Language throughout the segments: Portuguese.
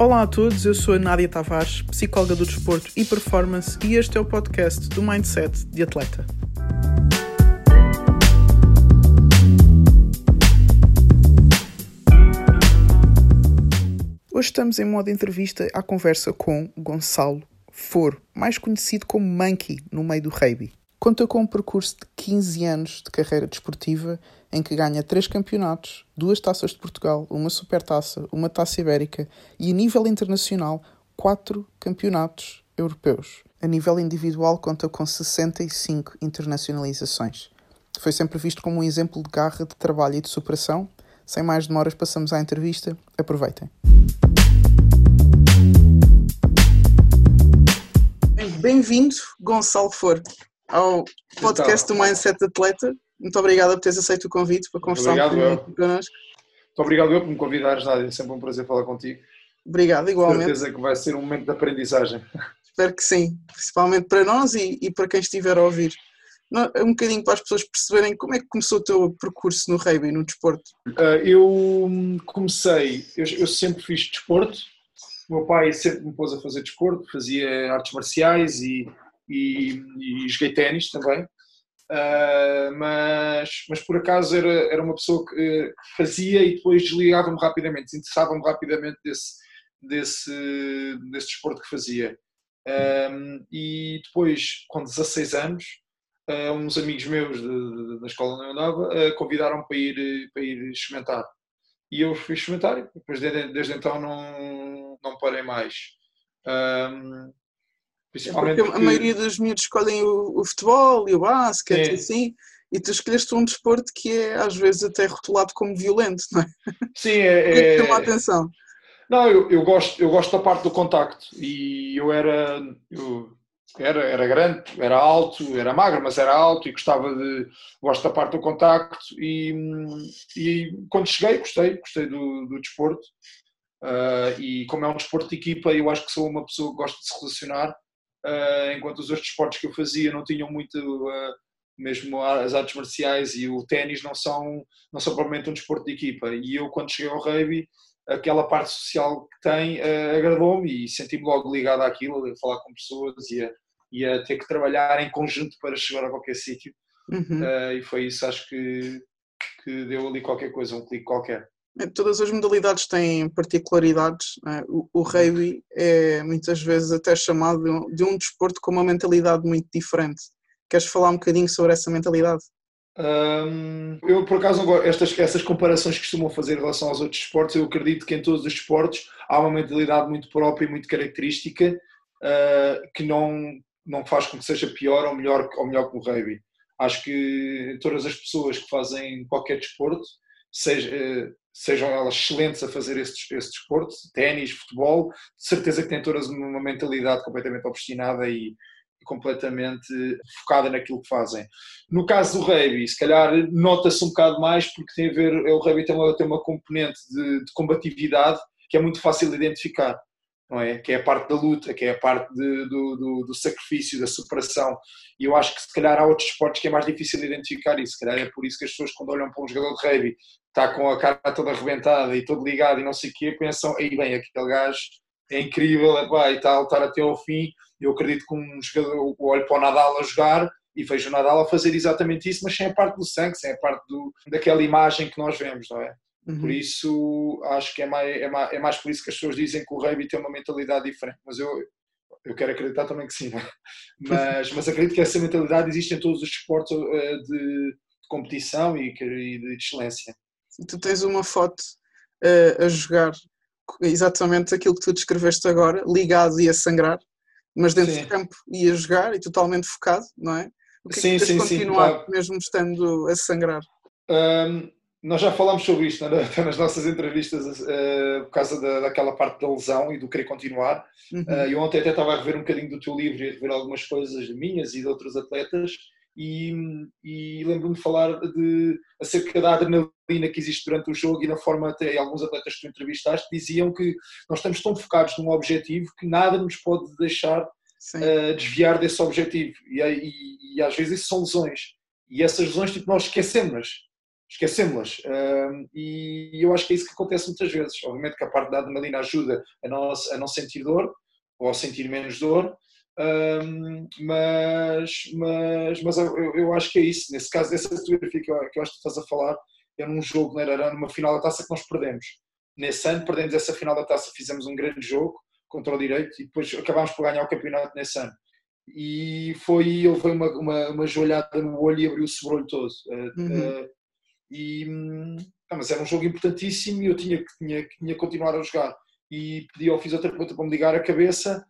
Olá a todos, eu sou a Nádia Tavares, psicóloga do desporto e performance, e este é o podcast do Mindset de Atleta. Hoje estamos em modo entrevista à conversa com Gonçalo Foro, mais conhecido como Monkey no meio do rugby. Conta com um percurso de 15 anos de carreira desportiva em que ganha três campeonatos, duas taças de Portugal, uma supertaça, uma taça ibérica e, a nível internacional, quatro campeonatos europeus. A nível individual, conta com 65 internacionalizações. Foi sempre visto como um exemplo de garra, de trabalho e de superação. Sem mais demoras, passamos à entrevista. Aproveitem. Bem-vindo, Gonçalo For, ao podcast então, do Mindset Atleta. Muito obrigado por teres aceito o convite para conversar um bocadinho connosco. Muito obrigado eu por me convidares, Nádia. É sempre um prazer falar contigo. Obrigado, igualmente. certeza que vai ser um momento de aprendizagem. Espero que sim, principalmente para nós e, e para quem estiver a ouvir. Um bocadinho para as pessoas perceberem como é que começou o teu percurso no rugby, no desporto. Uh, eu comecei, eu, eu, sempre fiz desporto, o meu pai sempre me pôs a fazer desporto, fazia artes marciais e, e, e joguei ténis também. Uh, mas, mas por acaso era, era uma pessoa que fazia e depois desligava-me rapidamente, desinteressava-me rapidamente desse, desse, desse desporto que fazia. Um, e depois, com 16 anos, uh, uns amigos meus da escola onde eu andava uh, convidaram-me para ir, para ir experimentar. E eu fui experimentar depois desde, desde então não, não parei mais. Um, Principalmente é porque, porque, a maioria dos miúdos escolhem o, o futebol e o basquete, é. assim, e tu escolheste um desporto que é às vezes até rotulado como violento, não é? Sim, é. é... Chama a atenção. Não, eu, eu, gosto, eu gosto da parte do contacto e eu era. Eu era, era grande, era alto, era magro, mas era alto e gostava de. Gosto da parte do contacto e, e quando cheguei, gostei, gostei do, do desporto. Uh, e como é um desporto de equipa, eu acho que sou uma pessoa que gosta de se relacionar uh, enquanto os outros esportes que eu fazia não tinham muito, uh, mesmo as artes marciais e o ténis não são, não são propriamente um desporto de equipa. E eu, quando cheguei ao rugby, aquela parte social que tem uh, agradou-me e senti-me logo ligado àquilo, a falar com pessoas e a, e a ter que trabalhar em conjunto para chegar a qualquer sítio. Uhum. Uh, e foi isso, acho que, que deu ali qualquer coisa, um clique qualquer. Todas as modalidades têm particularidades. É? O, rugby é muitas vezes até chamado de um, de desporto com uma mentalidade muito diferente. Queres falar um bocadinho sobre essa mentalidade? Eu, por acaso, estas, essas comparações que costumam fazer em relação aos outros esportes, eu acredito que em todos os esportes há uma mentalidade muito própria e muito característica uh, que não, não faz com que seja pior ou melhor, ou melhor que o rugby. Acho que todas as pessoas que fazem qualquer desporto, seja, sejam elas excelentes a fazer esse, esse desporto, ténis, futebol, de certeza que têm todas uma mentalidade completamente obstinada e, completamente focada naquilo que fazem. No caso do rugby, se calhar nota-se um bocado mais porque tem a ver, o rugby tem uma, tem uma componente de, de combatividade que é muito fácil de identificar é? Que é a parte da luta, que é a parte de, do, do, do, sacrifício, da superação. E eu acho que se calhar há outros esportes que é mais difícil identificar isso. Se calhar é por isso que as pessoas, quando olham para um jogador de rugby, está com a cara toda arrebentada e todo ligado e não sei o quê, pensam, aí bem, aquele gajo é incrível, vai e tal, estar até ao fim. Eu acredito que um jogador, olho para o Nadal a jogar e vejo o Nadal a fazer exatamente isso, mas sem a parte do sangue, sem a parte do, daquela imagem que nós vemos, não é? Uhum. Por isso, acho que é mais, é, mais, é mais por isso que as pessoas dizem que o rugby tem uma mentalidade diferente. Mas eu, eu quero acreditar também que sim. É? Mas, mas acredito que essa mentalidade existe em todos os esportes eh, de, de competição e, e de excelência. Tu tens uma foto uh, a jogar exatamente aquilo que tu descreveste agora, ligado e a sangrar, mas dentro sim. do campo e a jogar e totalmente focado, não é? O que sim, é que sim, continuar sim, claro. mesmo estando a sangrar? Um, nós já falámos sobre isto né, nas nossas entrevistas uh, por causa da, daquela parte da lesão e do querer continuar. Uhum. Uh, eu ontem até estava a rever um bocadinho do teu livro e a rever algumas coisas minhas e de outros atletas e, e lembro-me de falar de, acerca da adrenalina que existe durante o jogo e na forma até alguns atletas que tu entrevistaste diziam que nós estamos tão focados num objetivo que nada nos pode deixar uh, desviar desse objetivo e, e, e, às vezes isso são lesões e essas lesões tipo, nós esquecemos esquecemos-las. Uh, e eu acho que é isso que acontece muitas vezes. Obviamente que a parte da adrenalina ajuda a não, a não sentir dor, ou a sentir menos dor, uh, mas, mas, mas eu, eu, acho que é isso. Nesse caso, dessa fotografia que eu, que eu acho que estás a falar, é num jogo na Ararã, numa final da taça que nós perdemos. Nesse ano perdemos essa final da taça, fizemos um grande jogo contra o direito e depois acabámos por ganhar o campeonato nesse ano e foi ele foi uma, uma, uma joelhada no olho e abriu o sobrolho todo uhum. uh, e ah, mas era um jogo importantíssimo e eu tinha que tinha, tinha que continuar a jogar e pedi ao fisioterapeuta para me ligar a cabeça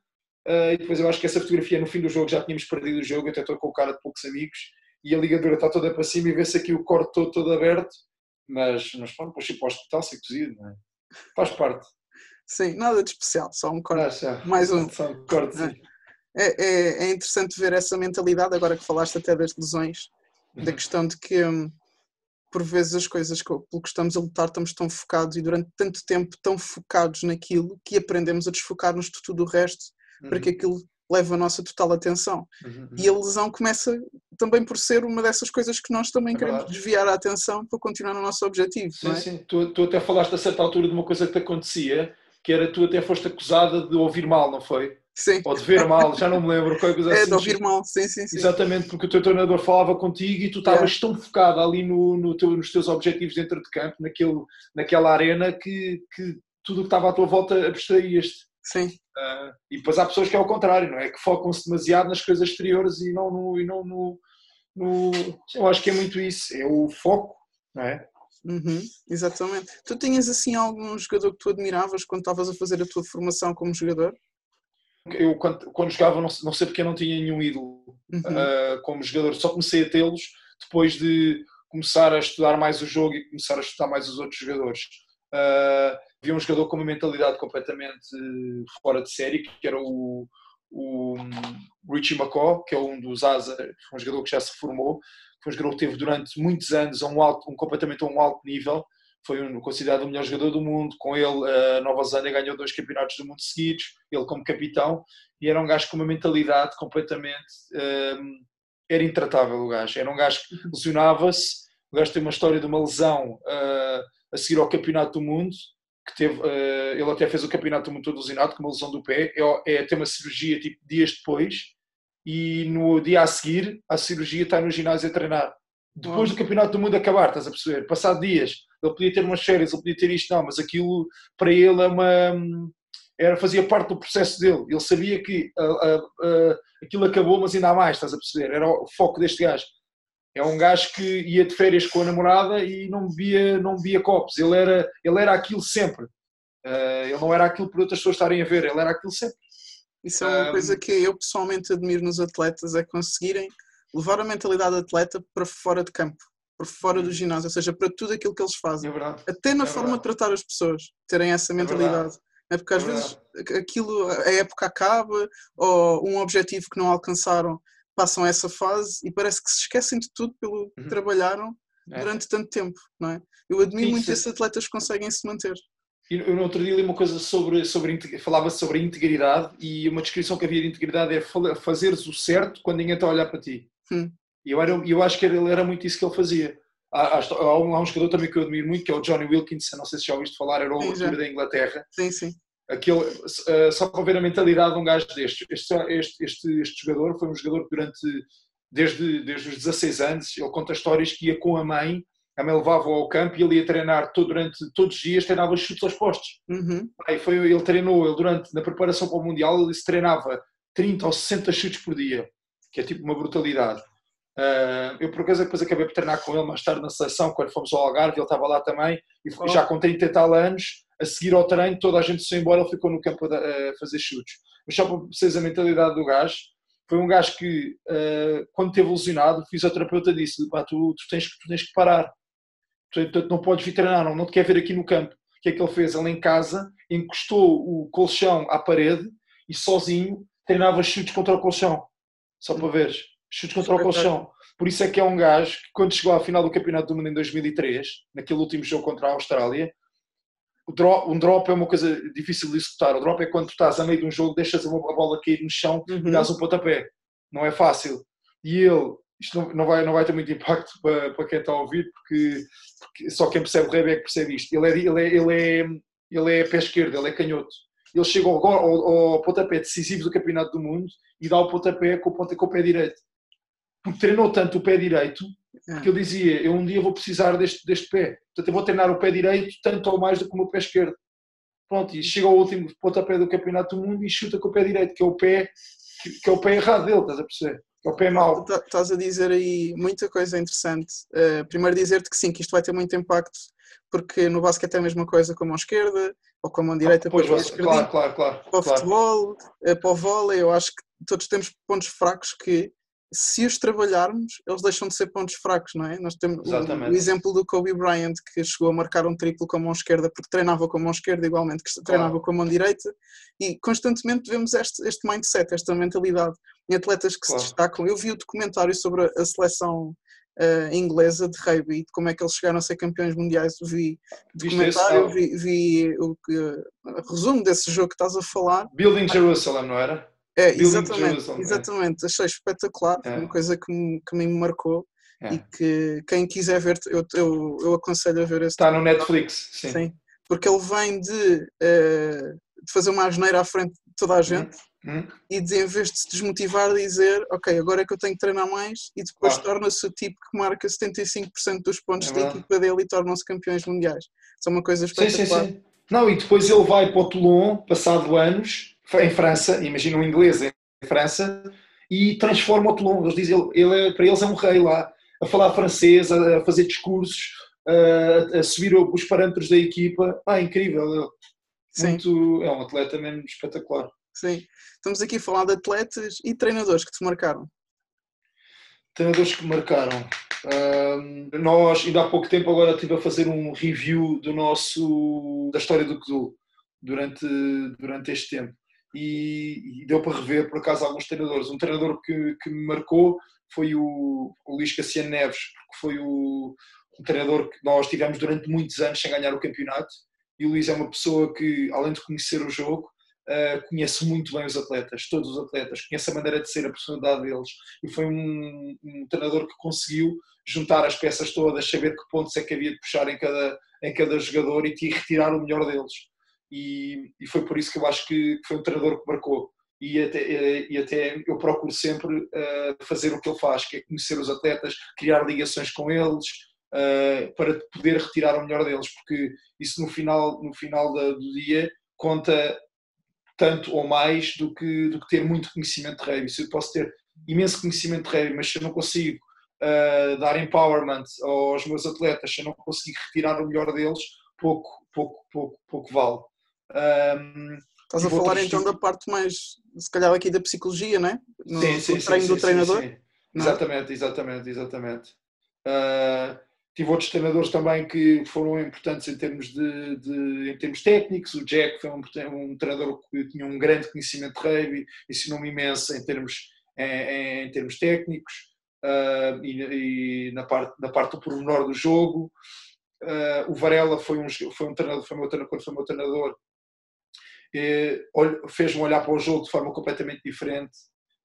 uh, e depois eu acho que essa fotografia no fim do jogo já tínhamos perdido o jogo, até estou com o cara de poucos amigos e a ligadura está toda para cima e vê-se aqui o corte todo, todo aberto mas, mas pronto, depois ir para o hospital ser cozido, não é? faz parte Sim, nada de especial, só um corte. Ah, mais um. Só um corte. É, é, é, interessante ver essa mentalidade, agora que falaste até das lesões, uhum. da questão de que hum, por vezes as coisas pelo que estamos a lutar estamos tão focados e durante tanto tempo tão focados naquilo que aprendemos a desfocar-nos de tudo o resto uhum. para que aquilo leve a nossa total atenção. Uhum, uhum. E a lesão começa também por ser uma dessas coisas que nós também é queremos verdade. desviar a atenção para continuar no nosso objetivo. Sim, é? sim. Tu, tu, até falaste a certa altura de uma coisa que te acontecia, que era tu até foste acusada de ouvir mal, não foi? Sim. Ou de ver mal, já não me lembro. Qualquer coisa é, assim. de ouvir mal, sim, sim, sim. Exatamente, porque o teu treinador falava contigo e tu estavas é. tão focado ali no, no teu, nos teus objetivos dentro de campo, naquele, naquela arena, que, que tudo o que estava à tua volta abstraías-te. Sim. Uh, e depois há pessoas que é ao contrário, não é? Que focam-se demasiado nas coisas exteriores e não no, e não no, no. Eu acho que é muito isso, é o foco, não é? Uhum, exatamente. Tu tinhas assim algum jogador que tu admiravas quando estavas a fazer a tua formação como jogador? eu quando, quando jogava não, não sei porque eu não tinha nenhum ídolo uhum. uh, como jogador, só comecei a tê-los depois de começar a estudar mais o jogo e começar a estudar mais os outros jogadores. Uh, havia um jogador com uma mentalidade completamente fora de série, que era o, o Richie McCaw, que é um dos Asa, um jogador que já se formou, foi um jogador que teve durante muitos anos um, alto, um completamente a um alto nível, foi um, considerado o melhor jogador do mundo. Com ele, a Nova Zelândia ganhou dois campeonatos do mundo seguidos, ele como capitão, e era um gajo com uma mentalidade completamente. Um, era intratável o gajo. Era um gajo que lesionava-se. O gajo tem uma história de uma lesão uh, a seguir ao campeonato do mundo. Que teve, uh, ele até fez o campeonato do mundo todo lesionado com uma lesão do pé. É, é ter uma cirurgia tipo dias depois. E no dia a seguir, a cirurgia está no ginásio a treinar. Depois do campeonato do mundo acabar, estás a perceber? Passado dias, ele podia ter umas férias, ele podia ter isto, não, mas aquilo para ele é uma. Era, fazia parte do processo dele. Ele sabia que aquilo acabou, mas ainda há mais, estás a perceber? Era o foco deste gajo. É um gajo que ia de férias com a namorada e não bebia, não bebia copos. Ele era, ele era aquilo sempre. ele não era aquilo por outras pessoas estarem a ver, ele era aquilo sempre. Isso é uma um... coisa que eu pessoalmente admiro nos atletas, é conseguirem levar a mentalidade atleta para fora de campo por fora do ginásio, ou seja, para tudo aquilo que eles fazem. É Até na é forma de tratar as pessoas, terem essa é mentalidade. É, porque às vezes aquilo, a época acaba, ou um objetivo que não alcançaram, passam essa fase e parece que se esquecem de tudo pelo que uhum. trabalharam é. durante tanto tempo, não é? Eu admiro Sim, muito esses atletas que conseguem se manter. Eu no outro dia li uma coisa sobre, sobre falava sobre integridade e uma descrição que havia de integridade é fazeres o certo quando ninguém está a olhar para ti. Hum. E eu, era, eu acho que ele era muito isso que ele fazia. Há, há, um, há um jogador também que eu admiro muito, que é o Johnny Wilkins, não sei se já ouviste falar, era o altura da Inglaterra. Sim, sim. Aquele, uh, só para ver a mentalidade de um gajo deste. Este, este, este, este jogador foi um jogador que durante, desde, desde os 16 anos, ele conta histórias que ia com a mãe, a mãe levava-o ao campo e ele ia treinar todo, durante todos os dias, treinava chutes aos postos. Uhum. Aí foi, ele treinou, ele durante, na preparação para o Mundial, ele se treinava 30 ou 60 chutes por dia, que é tipo uma brutalidade. Uh, eu, por acaso, depois acabei por treinar com ele mais tarde na seleção, quando fomos ao Algarve, ele estava lá também, e oh. já com 30 e tal anos, a seguir ao treino, toda a gente se foi embora, ele ficou no campo a, a fazer chutes. Mas só para vocês a mentalidade do gajo, foi um gajo que, uh, quando teve lesionado, o fisioterapeuta disse pá, tu, tu, tens, tu tens que parar, portanto não podes vir treinar, não, não te quer ver aqui no campo. O que é que ele fez? Ele em casa encostou o colchão à parede e sozinho treinava chutes contra o colchão, só para veres chutes contra o colchão. Por isso é que é um gajo que, quando chegou à final do Campeonato do Mundo em 2003, naquele último jogo contra a Austrália, drop, um drop é uma coisa difícil de executar. O drop é quando tu estás a meio de um jogo, deixas a bola cair no chão uhum. e dás um pontapé. Não é fácil. E ele isto não, não, vai, não vai ter muito impacto para, para quem está a ouvir, porque, porque só quem percebe rugby é que percebe isto. Ele é, ele é, ele é, ele é pé esquerdo, ele é canhoto. Ele chega ao, ao, ao pontapé decisivo do Campeonato do Mundo e dá o pontapé com o, pontapé, com o pé direito. Porque treinou tanto o pé direito é. que ele dizia: Eu um dia vou precisar deste, deste pé. Portanto, eu vou treinar o pé direito tanto ou mais do que o meu pé esquerdo. Pronto, e chega ao último pontapé do Campeonato do Mundo e chuta com o pé direito, que é o pé, que é o pé errado dele, estás a perceber? Que é o pé mau. Estás a dizer aí muita coisa interessante. Uh, primeiro dizer-te que sim, que isto vai ter muito impacto, porque no basquete é a mesma coisa com a mão esquerda, ou com a mão direita, ah, pois, você, claro, claro, claro, para o claro. futebol, uh, para o vôlei, eu acho que todos temos pontos fracos que se os trabalharmos, eles deixam de ser pontos fracos, não é? Nós temos o, o, exemplo do Kobe Bryant, que chegou a marcar um triplo com a mão esquerda, porque treinava com a mão esquerda, igualmente que treinava claro. com a mão direita, e constantemente vemos este, este mindset, esta mentalidade em atletas que claro. se destacam. Eu vi o documentário sobre a seleção uh, inglesa de rugby, de como é que eles chegaram a ser campeões mundiais. Vi documentário, vi, vi o uh, resumo desse jogo que estás a falar. Building Jerusalem, não era? É, exatamente, é. exatamente. Achei espetacular, é. uma coisa que me, que me marcou é. e que quem quiser ver, eu, eu, eu aconselho a ver esse. Está no Netflix, sim. sim. Porque ele vem de, uh, de fazer uma asneira à frente de toda a gente hum. Hum. e de, em vez de se desmotivar, dizer: Ok, agora é que eu tenho que treinar mais, e depois claro. torna-se o tipo que marca 75% dos pontos é da equipa dele e tornam-se campeões mundiais. Isso é uma coisa espetacular. Sim, sim, sim. Não, e depois ele vai para o Toulon, passado anos em França, imagina um inglês em França, e transforma o Toulon. Eles dizem, ele, é, para eles é um rei lá, a falar francês, a, fazer discursos, a, a subir os parâmetros da equipa. Ah, incrível. Muito, é um atleta mesmo espetacular. Sim. Estamos aqui a falar de atletas e treinadores que te marcaram. Treinadores que marcaram. Um, nós, ainda há pouco tempo, agora estive a fazer um review do nosso, da história do Kudul durante, durante este tempo e, e, deu para rever por acaso alguns treinadores. Um treinador que, que me marcou foi o, o Luís Cassiano Neves, porque foi o, um treinador que nós tivemos durante muitos anos sem ganhar o campeonato. E o Luís é uma pessoa que, além de conhecer o jogo, uh, conhece muito bem os atletas, todos os atletas, conhece a maneira de ser, a personalidade deles. E foi um, um treinador que conseguiu juntar as peças todas, saber que pontos é que havia de puxar em cada, em cada jogador e retirar o melhor deles e, e foi por isso que eu acho que foi um treinador que marcou. E até, e até eu procuro sempre uh, fazer o que ele faz, que é conhecer os atletas, criar ligações com eles, uh, para poder retirar o melhor deles, porque isso no final, no final da, do dia conta tanto ou mais do que, do que ter muito conhecimento de rugby. Se eu posso ter imenso conhecimento de rugby, mas se eu não consigo uh, dar empowerment aos meus atletas, se eu não consigo retirar o melhor deles, pouco, pouco, pouco, pouco vale. Um, Estás a falar então da parte mais, se calhar aqui da psicologia, não é? No, sim, sim, treino sim, do treinador? Sim, exatamente, exatamente, exatamente. Uh, tive outros treinadores também que foram importantes em termos, de, de em termos técnicos. O Jack foi um, um, treinador que tinha um grande conhecimento de rugby, ensinou-me imenso em termos, em, em termos técnicos uh, e, e, na, parte, na parte do pormenor do jogo. Uh, o Varela foi um, foi um treinador, foi meu treinador, foi meu treinador fez-me olhar para o jogo de forma completamente diferente,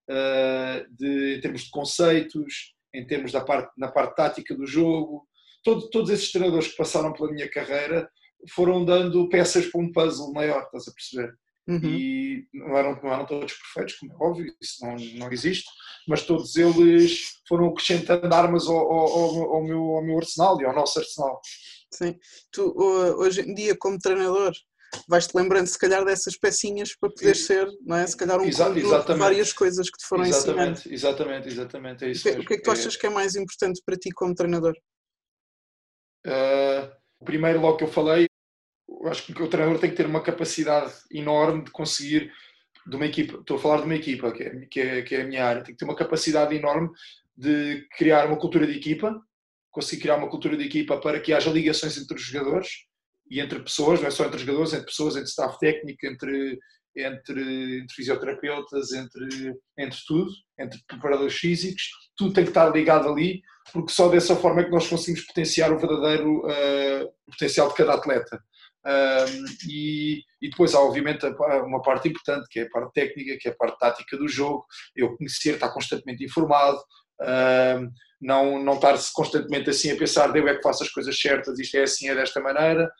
uh, de, em termos de conceitos, em termos da parte, na parte tática do jogo. Todo, todos esses treinadores que passaram pela minha carreira foram dando peças para um puzzle maior, estás a perceber? Uhum. E não eram, não eram todos perfeitos, como é óbvio, isso não, não existe, mas todos eles foram acrescentando armas ao, ao, ao, meu, ao meu arsenal e ao nosso arsenal. Sim. Tu, hoje em dia, como treinador, vais-te lembrando se calhar dessas pecinhas para poder ser, não é? Se calhar um Exa de várias coisas que te foram exatamente, ensinando. Exatamente, exatamente, é isso. O que, o que é que tu achas que é mais importante para ti como treinador? Uh, primeiro, logo que eu falei, eu acho que o treinador tem que ter uma capacidade enorme de conseguir de uma equipa, estou a falar de uma equipa que é, que é, que é a minha área, tem que ter uma capacidade enorme de criar uma cultura de equipa, conseguir criar uma cultura de equipa para que haja ligações entre os jogadores, e entre pessoas, não é só entre jogadores, entre pessoas, entre staff técnico, entre, entre, entre fisioterapeutas, entre, entre tudo, entre preparadores físicos, tudo tem que estar ligado ali, porque só dessa forma é que nós conseguimos potenciar o verdadeiro uh, potencial de cada atleta. Um, e, e, depois há obviamente uma parte importante que é a parte técnica, que é a parte tática do jogo, eu conhecer, estar constantemente informado, uh, não, não estar constantemente assim a pensar, eu é que faço as coisas certas, isto é assim, é desta maneira.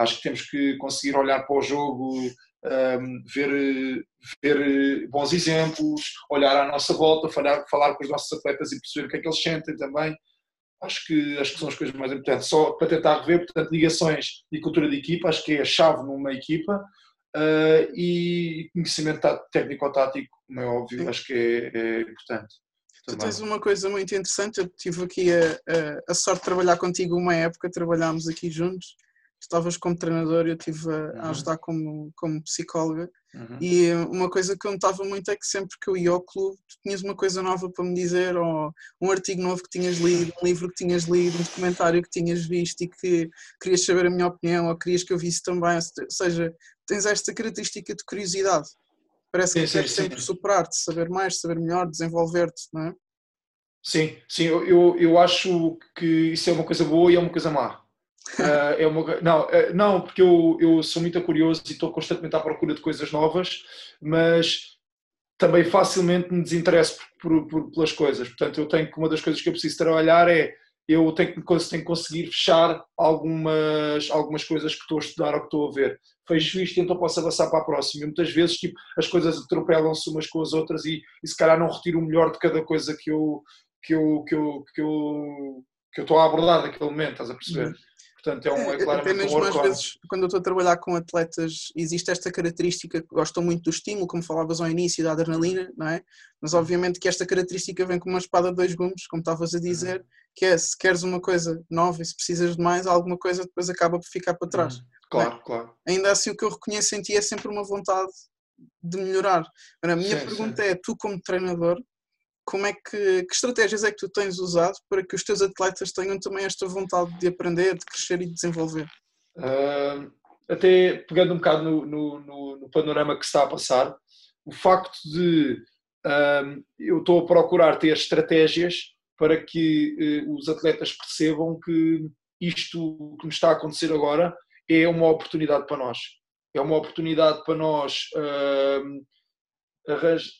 Acho que temos que conseguir olhar para o jogo, um, ver, ver bons exemplos, olhar à nossa volta, falar, falar com os nossos atletas e perceber o que é que eles sentem também. Acho que, acho que são as coisas mais importantes. Só para tentar rever, portanto, ligações e cultura de equipa, acho que é a chave numa equipa. Uh, e conhecimento técnico-tático, como é óbvio, acho que é, é importante. Tu tens uma coisa muito interessante, eu tive aqui a, a, a, sorte de trabalhar contigo uma época, trabalhámos aqui juntos, estavas como treinador e eu estive a, uhum. a, ajudar como, como psicóloga uhum. e uma coisa que eu notava muito é que sempre que eu ia ao clube tu tinhas uma coisa nova para me dizer ou um artigo novo que tinhas lido, um livro que tinhas lido, um documentário que tinhas visto e que querias saber a minha opinião ou querias que eu visse também, ou seja, tens esta característica de curiosidade Parece sim, que queres sempre superar-te, saber mais, saber melhor, desenvolver-te, não é? Sim, sim, eu, eu acho que isso é uma coisa boa e é uma coisa má. Uh, é uma, não, uh, não, porque eu, eu sou muito curioso e estou constantemente à procura de coisas novas, mas também facilmente me desinteresso por, por, pelas coisas. Portanto, eu tenho que uma das coisas que eu preciso trabalhar é eu tenho que, tenho que conseguir fechar algumas, algumas coisas que estou a estudar ou que estou a ver. Fecho isto então posso avançar para a próxima. E muitas vezes tipo, as coisas atropelam-se umas com as outras e, e se calhar não retiro o melhor de cada coisa que eu, que eu, que eu, que eu, que eu estou a abordar naquele momento, estás a perceber? Uhum. Portanto, é, um, é claramente Até mesmo um às vezes, quando eu estou a trabalhar com atletas, existe esta característica que gostam muito do estímulo, como falavas ao início, da adrenalina, não é? Mas uhum. obviamente que esta característica vem com uma espada de dois gumes, como estavas a uhum. dizer, que é se queres uma coisa nova e se precisas de mais, alguma coisa depois acaba por ficar para trás. Uhum. Claro, é? claro. Ainda assim, o que eu reconheço em ti é sempre uma vontade de melhorar. Agora, a minha sim, pergunta sim. é: tu, como treinador, como é que, que estratégias é que tu tens usado para que os teus atletas tenham também esta vontade de aprender, de crescer e de desenvolver? Uh, até pegando um bocado no, no, no, no, panorama que está a passar, o facto de uh, eu estou a procurar ter estratégias para que uh, os atletas percebam que isto que me está a acontecer agora é uma oportunidade para nós. É uma oportunidade para nós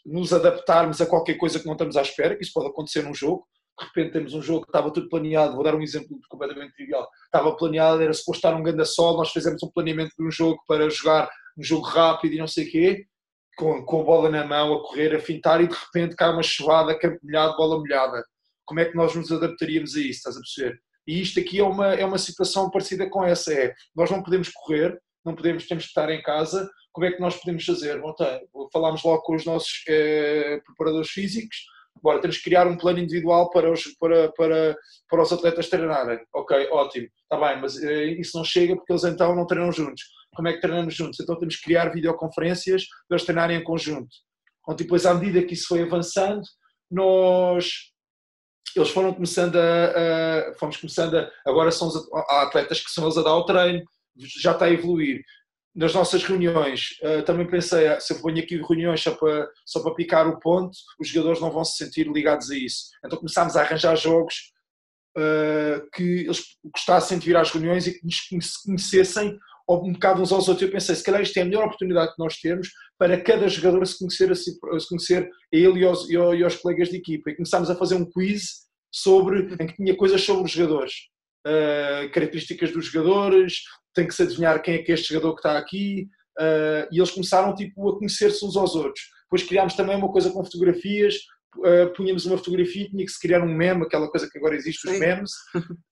nos adaptarmos a qualquer coisa que não estamos à espera, isso pode acontecer num jogo. De repente temos um jogo que estava tudo planeado, vou dar um exemplo completamente trivial. Estava planeado, era suposto estar um grande sol, nós fizemos um planeamento de um jogo para jogar um jogo rápido e não sei o quê, com, com a bola na mão, a correr, a fintar, e de repente cai uma chuvada, campo molhado, bola molhada. Como é que nós nos adaptaríamos a isso, estás a perceber? E isto aqui é uma, é uma situação parecida com essa, é, nós não podemos correr, não podemos, temos que estar em casa, como é que nós podemos fazer? Bom, tá, falámos logo com os nossos eh, preparadores físicos, agora temos que criar um plano individual para os, para, para, para os atletas treinarem. Ok, ótimo, está bem, mas eh, isso não chega porque eles então não treinam juntos. Como é que treinamos juntos? Então temos que criar videoconferências para eles treinarem em conjunto. Então, depois, à medida que isso foi avançando, nós eles foram começando a, a, fomos começando a, agora são os, há atletas que são eles a dar o treino, já está a evoluir nas nossas reuniões, uh, também pensei, ah, se eu ponho aqui reuniões só para, só para picar o ponto, os jogadores não vão se sentir ligados a isso. Então começámos a arranjar jogos uh, que eles gostassem de vir às reuniões e que nos conhecessem um bocado uns aos outros. Eu pensei, se calhar isto é a melhor oportunidade que nós temos para cada jogador se conhecer a, si, se conhecer a ele e aos, e aos colegas de equipa. E começámos a fazer um quiz sobre, em que tinha coisas sobre os jogadores. Uh, características dos jogadores, tem que se adivinhar quem é que é este jogador que está aqui, uh, e eles começaram tipo, a conhecer-se uns aos outros. Depois criámos também uma coisa com fotografias, uh, punhamos uma fotografia e tinha que se criar um meme, aquela coisa que agora existe, os memes,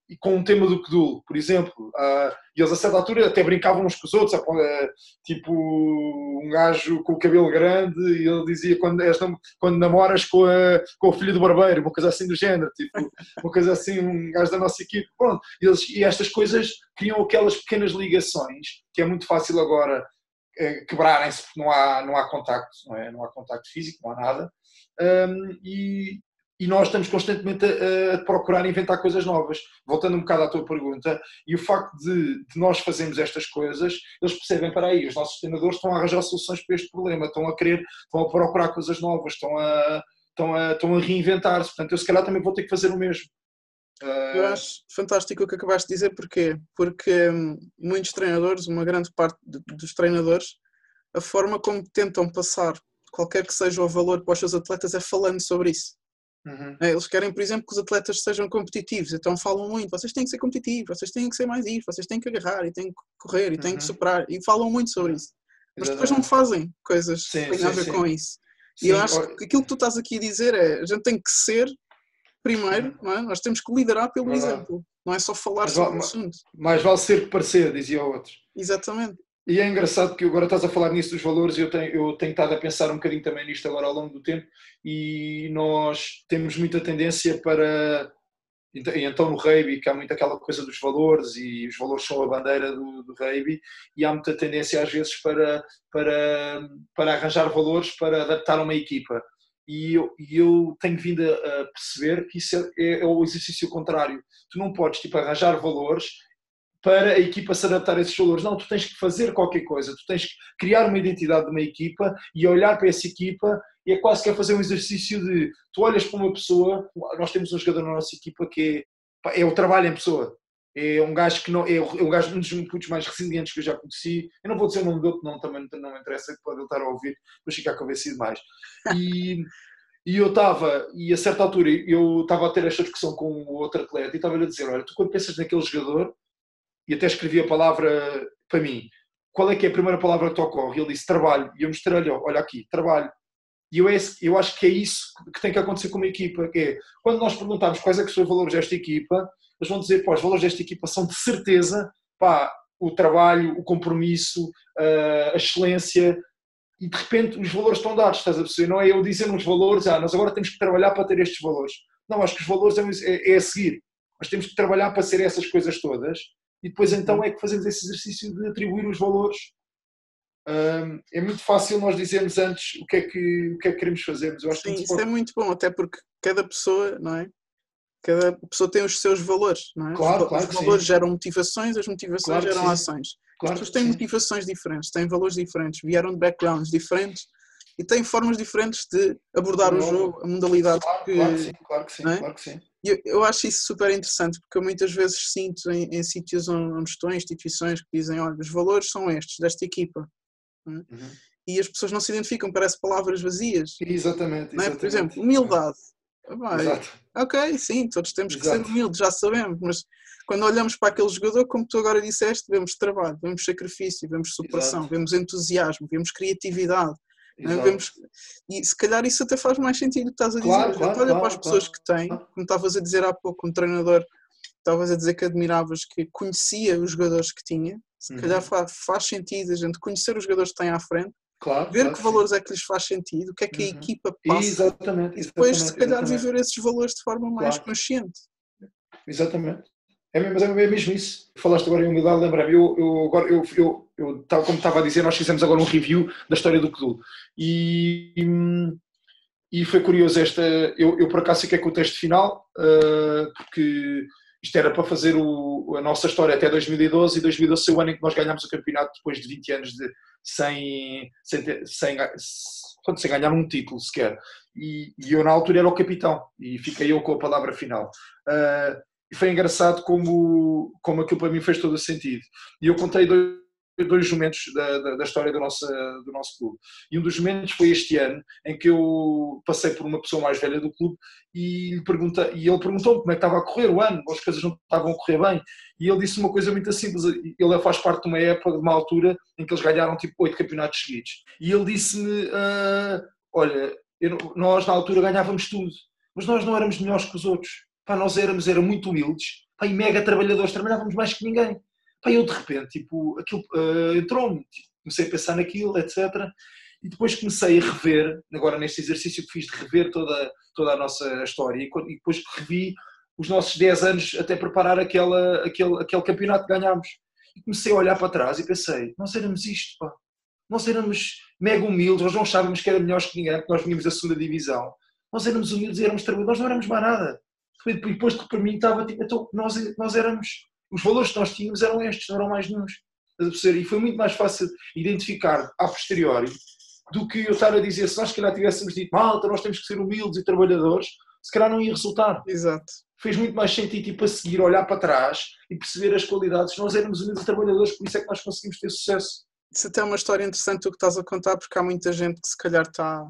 e com um tema do Kdul, por exemplo. Uh, e eles a certa altura até brincavam uns com os outros, uh, tipo um gajo com o cabelo grande, e ele dizia quando, és, quando namoras com, a, com o filho do barbeiro, uma coisa assim do género, tipo, uma coisa assim, um gajo da nossa equipe. Pronto. E, eles, e estas coisas criam aquelas pequenas ligações, que é muito fácil agora quebrarem-se porque não há, não há contacto, não, é? não há contacto físico, não há nada. Um, e, e nós estamos constantemente a, a, procurar inventar coisas novas. Voltando um bocado à tua pergunta, e o facto de, de nós fazermos estas coisas, eles percebem, para aí, os nossos treinadores estão a arranjar soluções para este problema, estão a querer, estão a procurar coisas novas, estão a, estão a, estão a reinventar-se. Portanto, eu se calhar também vou ter que fazer o mesmo. Eu ah, acho fantástico o que acabaste de dizer, porquê? Porque hum, muitos treinadores, uma grande parte dos treinadores, a forma como tentam passar qualquer que seja o valor para os seus atletas é falando sobre isso. Uhum. É, eles querem, por exemplo, que os atletas sejam competitivos, então falam muito, vocês têm que ser competitivos, vocês têm que ser mais isto, vocês têm que agarrar e têm que correr e têm que Uhum. superar, e falam muito sobre isso. Mas depois não fazem coisas que têm a ver sim. com isso. E Sim, eu acho que aquilo que tu estás aqui a dizer é, a gente tem que ser primeiro, é? Nós temos que liderar pelo Verdade. exemplo, não é só falar Mas sobre o assunto. mais vale ser que parecer, dizia o outro. Exatamente. E é engraçado que agora estás a falar nisso dos valores e eu tenho, eu tenho estado a pensar um bocadinho também nisto agora ao longo do tempo e nós temos muita tendência para então, e então no rugby que há muito aquela coisa dos valores e os valores são a bandeira do, do rugby e há muita tendência às vezes para, para, para arranjar valores para adaptar uma equipa e eu, e eu tenho vindo a, perceber que isso é, é o exercício contrário tu não podes tipo arranjar valores para a equipa se adaptar a esses valores. Não, tu tens que fazer qualquer coisa, tu tens que criar uma identidade de uma equipa e olhar para essa equipa e é quase que é fazer um exercício de tu olhas para uma pessoa, nós temos um jogador na nossa equipa que é, é o trabalho em pessoa. É um gajo que não é um gajo um dos putos mais resilientes que eu já conheci. Eu não vou dizer o nome dele, porque não, também não me interessa, que pode estar a ouvir, mas ficar convencido mais. E, e eu estava, e a certa altura eu estava a ter esta discussão com outro atleta e estava-lhe a dizer: Olha, tu quando pensas naquele jogador, e até escrevi a palavra para mim, qual é que é a primeira palavra que te ocorre? E ele disse: Trabalho. E eu mostrei-lhe: Olha aqui, trabalho. E eu, é, eu acho que é isso que tem que acontecer com uma equipa, que é, quando nós perguntamos quais é que são os valores desta equipa, eles vão dizer, pá, os valores desta equipa são de certeza, pá, o trabalho, o compromisso, a excelência, e de repente os valores estão dados, estás a perceber? Não é eu dizer nos valores, ah, nós agora temos que trabalhar para ter estes valores. Não, acho que os valores é, é, é a seguir. Nós temos que trabalhar para ser essas coisas todas, e depois então é que fazemos esse exercício de atribuir os valores. É muito fácil nós dizermos antes o que é que, o que, é que queremos fazer, mas eu acho Sim, que isso é muito bom, até porque cada pessoa, não é? Cada pessoa tem os seus valores, não é? Claro, os, claro os valores sim. geram motivações, as motivações Claro geram ações. claro As pessoas têm sim. motivações diferentes, têm valores diferentes, vieram de backgrounds diferentes e têm formas diferentes de abordar o Claro. jogo, a modalidade Claro, que. claro que sim, claro que sim, é? claro que sim. E Eu, eu acho isso super interessante porque eu muitas vezes sinto em, em sítios onde estou, em instituições que dizem: olha, os valores são estes, desta equipa. Uhum. E as pessoas não se identificam, parece palavras vazias. Exatamente, Não é? exatamente. Por exemplo, humildade. Ah, Exato. Ok, sim, todos temos que Exato. ser humildes, já sabemos, mas quando olhamos para aquele jogador, como tu agora disseste, vemos trabalho, vemos sacrifício, vemos superação, Exato. vemos entusiasmo, vemos criatividade, não é? vemos... e se calhar isso até faz mais sentido o que estás a dizer. Claro, gente claro, olha claro, para as pessoas que têm, como estavas a dizer há pouco, um treinador, estavas a dizer que admiravas, que conhecia os jogadores que tinha, se Uhum. calhar faz, faz sentido a gente conhecer os jogadores que têm à frente, Claro, ver claro que sim. valores é que lhes faz sentido, o que é que a Uhum. equipa passa. Exatamente, E depois, se exatamente, calhar, exatamente. viver esses valores de forma mais Claro. consciente. Exatamente. É mesmo, mas é mesmo isso. Falaste agora em humildade, lembra-me. Eu, eu, agora, eu, eu, eu, tal como estava a dizer, nós fizemos agora um review da história do Cadu. E, e foi curioso esta. Eu, eu por acaso fiquei com o texto final, ah, porque isto era para fazer o, a nossa história até 2012 e 2012 foi o ano em que nós ganhámos o campeonato depois de 20 anos de, sem, sem, sem, pronto, sem ganhar um título sequer. E, e eu na altura era o capitão e fiquei eu com a palavra final. Ah, e foi engraçado como, como aquilo para mim fez todo o sentido. E eu contei dois, dois momentos da, da, da história do nosso, do nosso clube. E um dos momentos foi este ano, em que eu passei por uma pessoa mais velha do clube e, lhe pergunta, e ele perguntou-me como é que estava a correr o ano, as coisas não estavam a correr bem. E ele disse uma coisa muito simples. Ele faz parte de uma época, de uma altura, em que eles ganharam tipo oito campeonatos seguidos. E ele disse-me: ah, Olha, eu nós na altura ganhávamos tudo, mas nós não éramos melhores que os outros. Pá, nós éramos era muito humildes pá, e mega trabalhadores, trabalhávamos mais que ninguém. Pá, eu de repente, tipo, aquilo ah, entrou-me, tipo, comecei a pensar naquilo, etc. E depois comecei a rever, agora neste exercício que fiz de rever toda, toda a nossa história, e, e depois revi os nossos 10 anos até preparar aquela, aquele, aquele campeonato que ganhámos. E comecei a olhar para trás e pensei, nós éramos isto, pá. Nós éramos mega humildes, nós não achávamos que era melhores que ninguém, porque nós vínhamos da segunda divisão. Nós éramos humildes e éramos trabalhadores, nós não éramos mais nada. E depois que para mim estava tipo, então nós, nós éramos, os valores que nós tínhamos eram estes, não eram mais nenhums. E foi muito mais fácil identificar a posteriori do que eu estar a dizer, se nós se calhar tivéssemos dito, malta, nós temos que ser humildes e trabalhadores, se calhar não ia resultar. Exato. Fez muito mais sentido tipo, a seguir, olhar para trás e perceber as qualidades. Nós éramos humildes e trabalhadores, por isso é que nós conseguimos ter sucesso. Isso até é uma história interessante o que estás a contar, porque há muita gente que se calhar está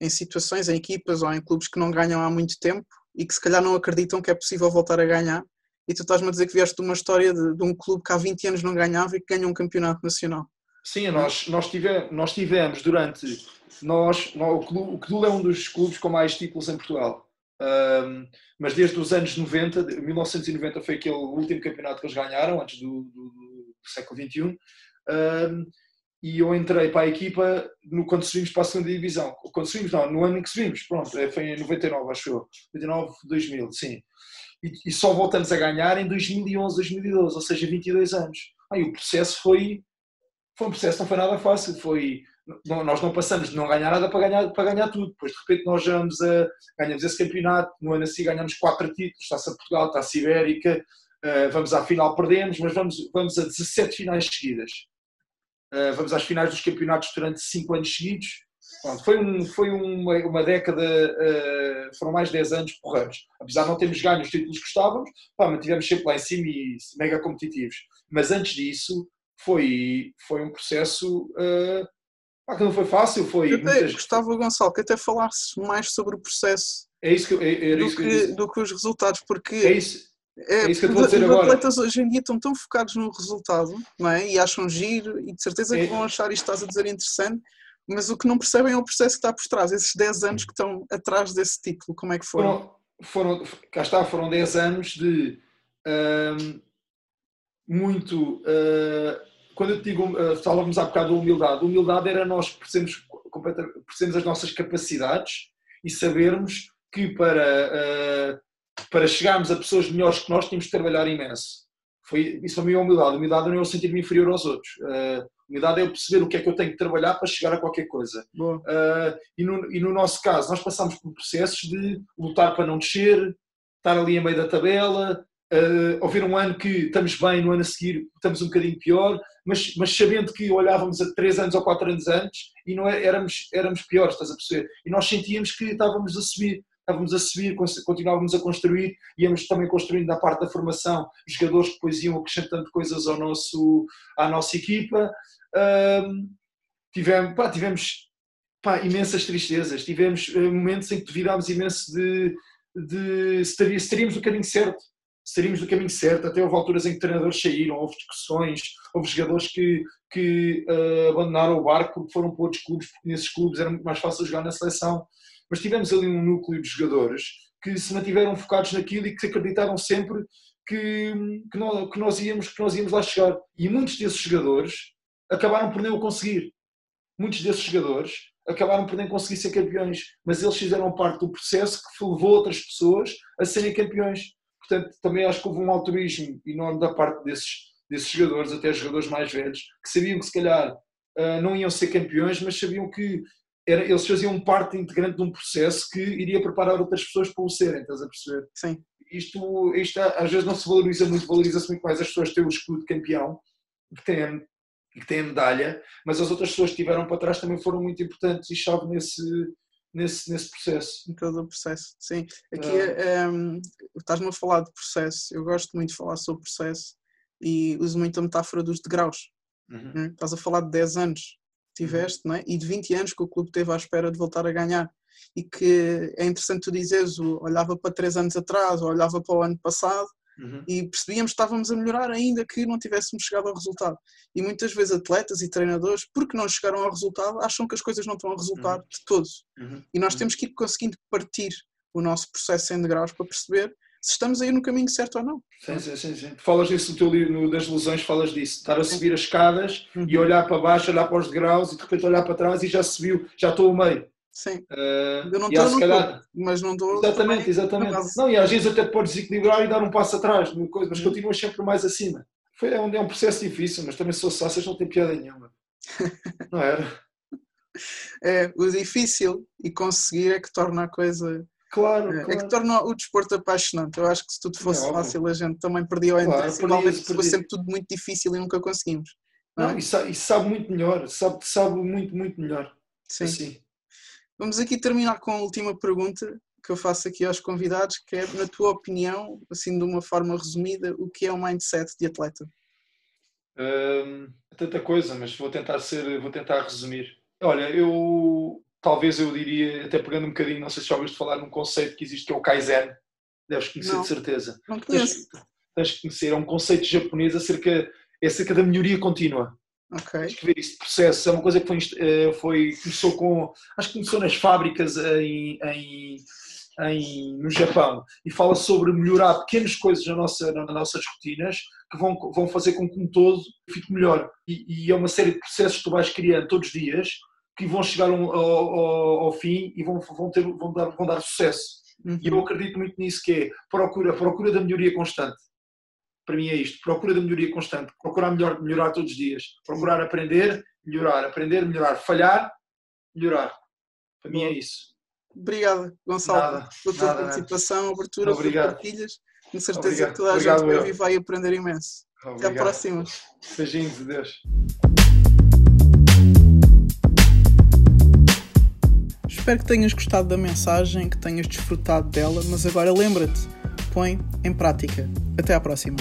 em situações, em equipas ou em clubes que não ganham há muito tempo e que se calhar não acreditam que é possível voltar a ganhar. E tu estás-me a dizer que vieste de uma história de, de, um clube que há 20 anos não ganhava e que ganha um campeonato nacional. Sim, nós, nós, tivemos, nós tivemos durante. Nós, o, clube, o Cdul é um dos clubes com mais títulos em Portugal. Um, mas desde os anos 90, 1990 foi aquele último campeonato que eles ganharam, antes do, do, do século XXI. Um, e eu entrei para a equipa no, quando subimos para a segunda divisão. Quando subimos, não, no ano em que subimos, pronto, é, foi em 99, acho eu. 99, 2000, sim. E, e só voltamos a ganhar em 2011, 2012, ou seja, 22 anos. Aí o processo foi, foi um processo, não foi nada fácil, foi nós não passamos de não ganhar nada para ganhar, para ganhar tudo. Depois, de repente, nós ganhamos, a, ganhamos esse campeonato. No ano assim, ganhamos quatro títulos: Taça Portugal, Taça Ibérica. Uh, vamos à final, perdemos, mas vamos, vamos a 17 finais seguidas. Uh, vamos às finais dos campeonatos durante 5 anos seguidos. Pronto, foi um, foi uma, uma década, uh, foram mais de 10 anos porreiros. Apesar de não termos ganho os títulos que gostávamos, pá, mantivemos sempre lá em cima e mega competitivos. Mas antes disso, foi, foi um processo uh, pá, que não foi fácil. Foi até, muitas... Gostava, Gonçalo, que até falasses mais sobre o processo é isso que, é, do, isso que, que do que os resultados, porque é isso. É, é isso que eu estou a dizer os agora. Os atletas hoje em dia estão tão focados no resultado, não é? E acham giro, e de certeza que é. vão achar isto estás a dizer interessante, mas o que não percebem é o processo que está por trás, esses 10 anos que estão atrás desse título, como é que foram? Foram, foram cá está, foram 10 anos de uh, muito. Uh, quando eu te digo, uh, falávamos há bocado da humildade, humildade era nós percebermos, percebermos as nossas capacidades e sabermos que para para chegarmos a pessoas melhores que nós, tínhamos que trabalhar imenso. Foi, isso para mim é humildade. Humildade não é eu sentir-me inferior aos outros. Uh, humildade é eu perceber o que é que eu tenho que trabalhar para chegar a qualquer coisa. Uh, e, no, e no nosso caso, nós passamos por processos de lutar para não descer, estar ali a meio da tabela, uh, houver um ano que estamos bem, no ano a seguir estamos um bocadinho pior, mas, mas sabendo que olhávamos a três anos ou quatro anos antes e não é, éramos, éramos piores, estás a perceber? E nós sentíamos que estávamos a subir estávamos a subir, continuávamos a construir, íamos também construindo na parte da formação jogadores que depois iam acrescentando coisas ao nosso, à nossa equipa. Um, tivemos, pá, tivemos pá, imensas tristezas, tivemos uh, momentos em que duvidámos imenso de, de se, teria, se teríamos o caminho certo, se teríamos o caminho certo, até houve alturas em que treinadores saíram, houve discussões, houve jogadores que, que uh, abandonaram o barco porque foram para outros clubes, porque nesses clubes era muito mais fácil jogar na seleção mas tivemos ali um núcleo de jogadores que se mantiveram focados naquilo e que acreditaram sempre que, que, nós, que, nós, íamos, que nós íamos lá chegar. E muitos desses jogadores acabaram por nem o conseguir. Muitos desses jogadores acabaram por nem conseguir ser campeões, mas eles fizeram parte do processo que levou outras pessoas a serem campeões. Portanto, também acho que houve um altruísmo enorme da parte desses, desses jogadores, até jogadores mais velhos, que sabiam que se calhar uh, não iam ser campeões, mas sabiam que era, eles faziam parte integrante de um processo que iria preparar outras pessoas para o serem, estás a perceber? Sim. Isto, isto às vezes não se valoriza muito, valoriza-se muito mais as pessoas terem o escudo de campeão, que têm, que têm medalha, mas as outras pessoas que estiveram para trás também foram muito importantes e chave nesse, nesse, nesse processo. Em todo o processo, sim. Aqui ah. um, estás-me a falar de processo, eu gosto muito de falar sobre processo e uso muito a metáfora dos degraus. Uhum. Né? Estás a falar de 10 anos, tiveste, não é? e de 20 anos que o clube teve à espera de voltar a ganhar. E que é interessante tu dizeres, olhava para três anos atrás, ou olhava para o ano passado, uhum. e percebíamos que estávamos a melhorar ainda que não tivéssemos chegado ao resultado. E muitas vezes atletas e treinadores, porque não chegaram ao resultado, acham que as coisas não estão a resultar uhum. de todos. Uhum. E nós uhum. temos que ir conseguindo partir o nosso processo em degraus para perceber se estamos aí no caminho certo ou não. Sim, sim, sim. sim. Falas disso no teu livro das lesões, falas disso. Estar a subir as escadas uhum. e olhar para baixo, olhar para os degraus e de repente olhar para trás e já subiu, já estou ao meio. Sim. Uh, eu não estou no calhar... mas não estou. Exatamente, exatamente. Não, e às vezes até podes desequilibrar e dar um passo atrás, coisa, mas uhum. continuas sempre mais acima. Foi, é, um, é um processo difícil, mas também se fosse fácil não tem piada nenhuma. não era? É, o difícil e conseguir é que torna a coisa Claro, é, claro. é que torna o desporto apaixonante. Eu acho que se tudo fosse é fácil, a gente também perdia o interesse. Claro, Igualmente foi sempre tudo muito difícil e nunca conseguimos. Não, não é? e, sabe, e, sabe, muito melhor, sabe, sabe muito, muito melhor. Sim. Assim. Vamos aqui terminar com a última pergunta que eu faço aqui aos convidados, que é, na tua opinião, assim de uma forma resumida, o que é o mindset de atleta? Hum, tanta coisa, mas vou tentar ser, vou tentar resumir. Olha, eu talvez eu diria, até pegando um bocadinho, não sei se já ouviste falar num conceito que existe que é o Kaizen, deves conhecer Não. de certeza. Não conheço. Tens, tens que conhecer, é um conceito japonês acerca, é acerca da melhoria contínua. Ok. Tens que ver isso de processo, é uma coisa que foi, eh, foi- começou com, acho que começou nas fábricas em, em, em- no Japão e fala sobre melhorar pequenas coisas na nossa, nas nossas rotinas que vão, vão fazer com que um todo fique melhor. E, e é uma série de processos que tu vais criando todos os dias que vão chegar ao, ao- ao fim e vão, vão, ter, vão, dar, vão dar sucesso. E eu Uhum. acredito muito nisso que é procura, procura da melhoria constante. Para mim é isto, procura da melhoria constante, procurar melhor, melhorar todos os dias, procurar aprender, melhorar, aprender, melhorar, falhar, melhorar. Para mim é isso. Obrigado, Gonçalo, Nada, pela tua nada, participação, abertura, por Obrigado. partilhas. Tenho certeza Obrigado. que toda a Obrigado, gente vai ouvir vai aprender imenso. Até à Obrigado. próxima. Beijinhos de Deus. Espero que tenhas gostado da mensagem, que tenhas desfrutado dela, mas agora lembra-te, põe em prática. Até à próxima.